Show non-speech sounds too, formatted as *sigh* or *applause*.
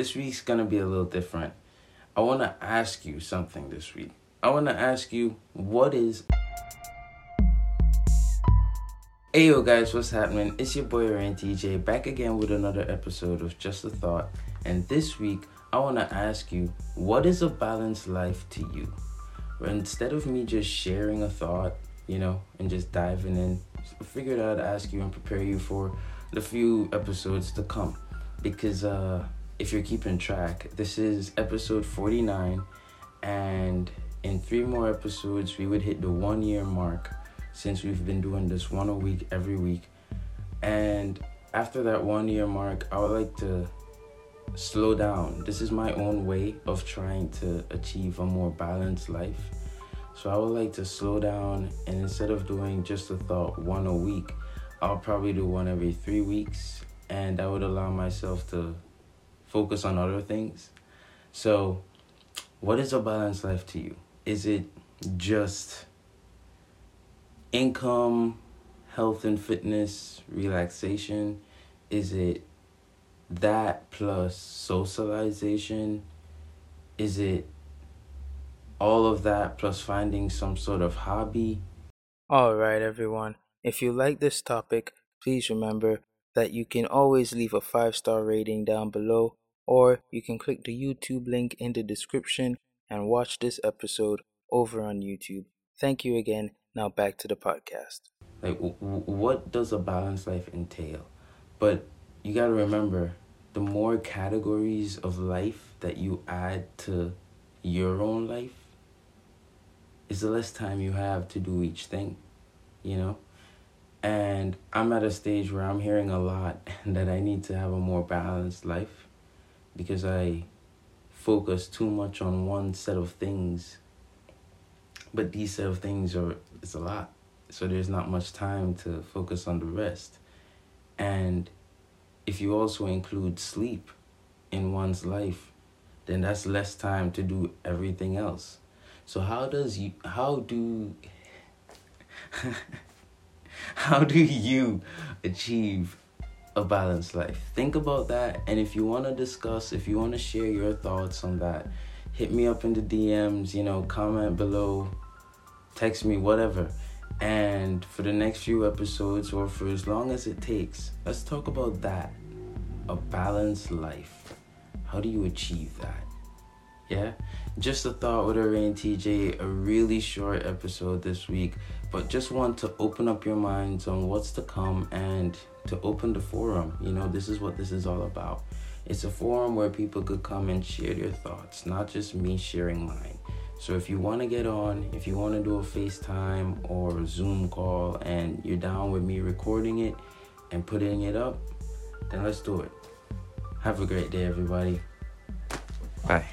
this week's gonna be a little different. I wanna ask you something this week. I wanna ask you what is Hey yo guys, what's happening? It's your boy Ryan TJ back again with another episode of Just a Thought. And this week, I want to ask you, what is a balanced life to you? Where instead of me just sharing a thought, you know, and just diving in, I figured I'd ask you and prepare you for the few episodes to come. Because uh, if you're keeping track, this is episode 49, and in three more episodes, we would hit the one year mark since we've been doing this one a week every week. And after that one year mark, I would like to slow down. This is my own way of trying to achieve a more balanced life. So I would like to slow down and instead of doing just a thought one a week, I'll probably do one every three weeks and I would allow myself to focus on other things. So, what is a balanced life to you? Is it just income, health and fitness, relaxation? Is it that plus socialization? Is it all of that plus finding some sort of hobby? All right, everyone. If you like this topic, please remember that you can always leave a five star rating down below, or you can click the YouTube link in the description and watch this episode over on YouTube. Thank you again. Now back to the podcast. Like, w- what does a balanced life entail? But you got to remember the more categories of life that you add to your own life is the less time you have to do each thing, you know? And I'm at a stage where I'm hearing a lot *laughs* that I need to have a more balanced life because I focus too much on one set of things. But these set of things are it's a lot. So there's not much time to focus on the rest. And if you also include sleep in one's life, then that's less time to do everything else. So how does you how do *laughs* how do you achieve a balanced life? Think about that and if you want to discuss, if you want to share your thoughts on that, hit me up in the DMs, you know, comment below, text me whatever. And for the next few episodes or for as long as it takes, let's talk about that. A balanced life. How do you achieve that? Yeah? Just a thought with Ray TJ, a really short episode this week, but just want to open up your minds on what's to come and to open the forum. You know, this is what this is all about. It's a forum where people could come and share their thoughts, not just me sharing mine. So if you want to get on, if you want to do a FaceTime or a Zoom call and you're down with me recording it and putting it up, then let's do it. Have a great day, everybody. Bye.